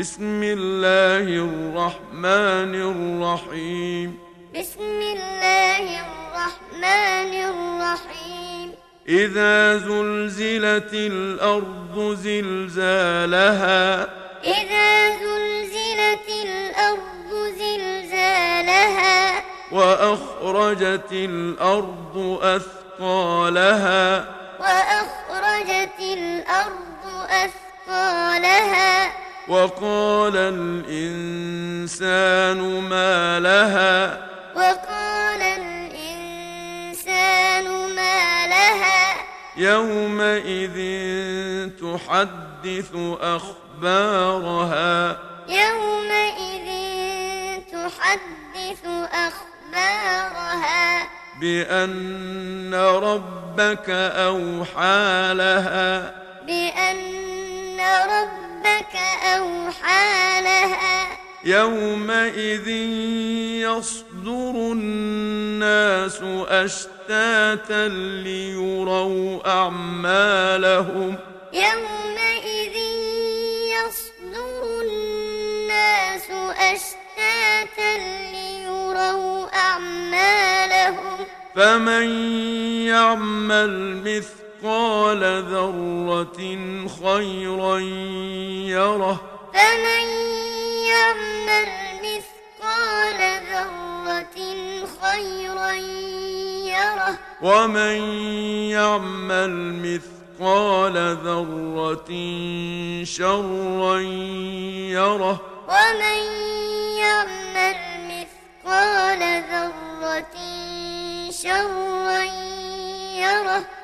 بسم الله الرحمن الرحيم. بسم الله الرحمن الرحيم. إذا زلزلت الأرض زلزالها. إذا زلزلت الأرض زلزالها. وأخرجت الأرض أثقالها. وأخرجت الأرض أثقالها. وقال الإنسان ما لها. وقال الإنسان ما لها. يومئذ تحدث أخبارها. يومئذ تحدث أخبارها. بأن ربك أوحى لها. بأن ربك أوحى لها. يومئذ يصدر الناس أشتاتا ليروا أعمالهم. يومئذ يصدر الناس أشتاتا ليروا أعمالهم. فمن يعمل مثقال ذرة خيرا يره فمن يعمل مثقال ذرة خيرا يره ومن يعمل مثقال ذرة شرا يره ومن يعمل مثقال ذرة شرا يره